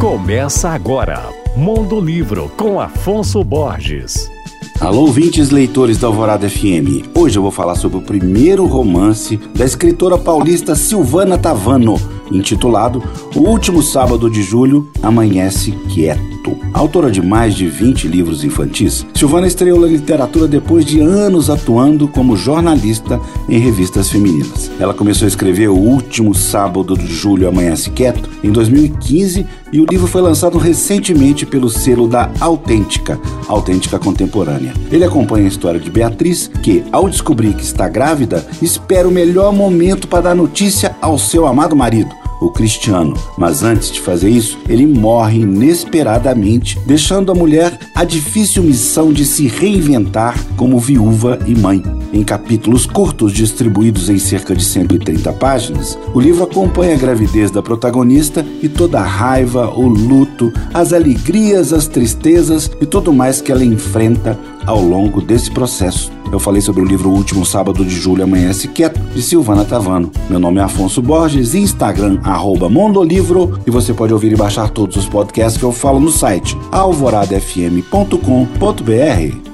Começa agora, Mundo Livro com Afonso Borges. Alô, ouvintes leitores da Alvorada FM. Hoje eu vou falar sobre o primeiro romance da escritora paulista Silvana Tavano, intitulado O Último Sábado de Julho Amanhece Quieto. Autora de mais de 20 livros infantis, Silvana estreou na literatura depois de anos atuando como jornalista em revistas femininas. Ela começou a escrever O Último Sábado de Julho Amanhece Quieto em 2015 e o livro foi lançado recentemente pelo selo da Autêntica, Autêntica Contemporânea. Ele acompanha a história de Beatriz, que, ao descobrir que está grávida, espera o melhor momento para dar notícia ao seu amado marido o Cristiano. Mas antes de fazer isso, ele morre inesperadamente, deixando a mulher a difícil missão de se reinventar como viúva e mãe. Em capítulos curtos distribuídos em cerca de 130 páginas, o livro acompanha a gravidez da protagonista e toda a raiva, o luto, as alegrias, as tristezas e tudo mais que ela enfrenta ao longo desse processo. Eu falei sobre o livro Último Sábado de Julho Amanhece Quieto, de Silvana Tavano. Meu nome é Afonso Borges, Instagram, arroba Mondolivro, e você pode ouvir e baixar todos os podcasts que eu falo no site alvoradafm.com.br.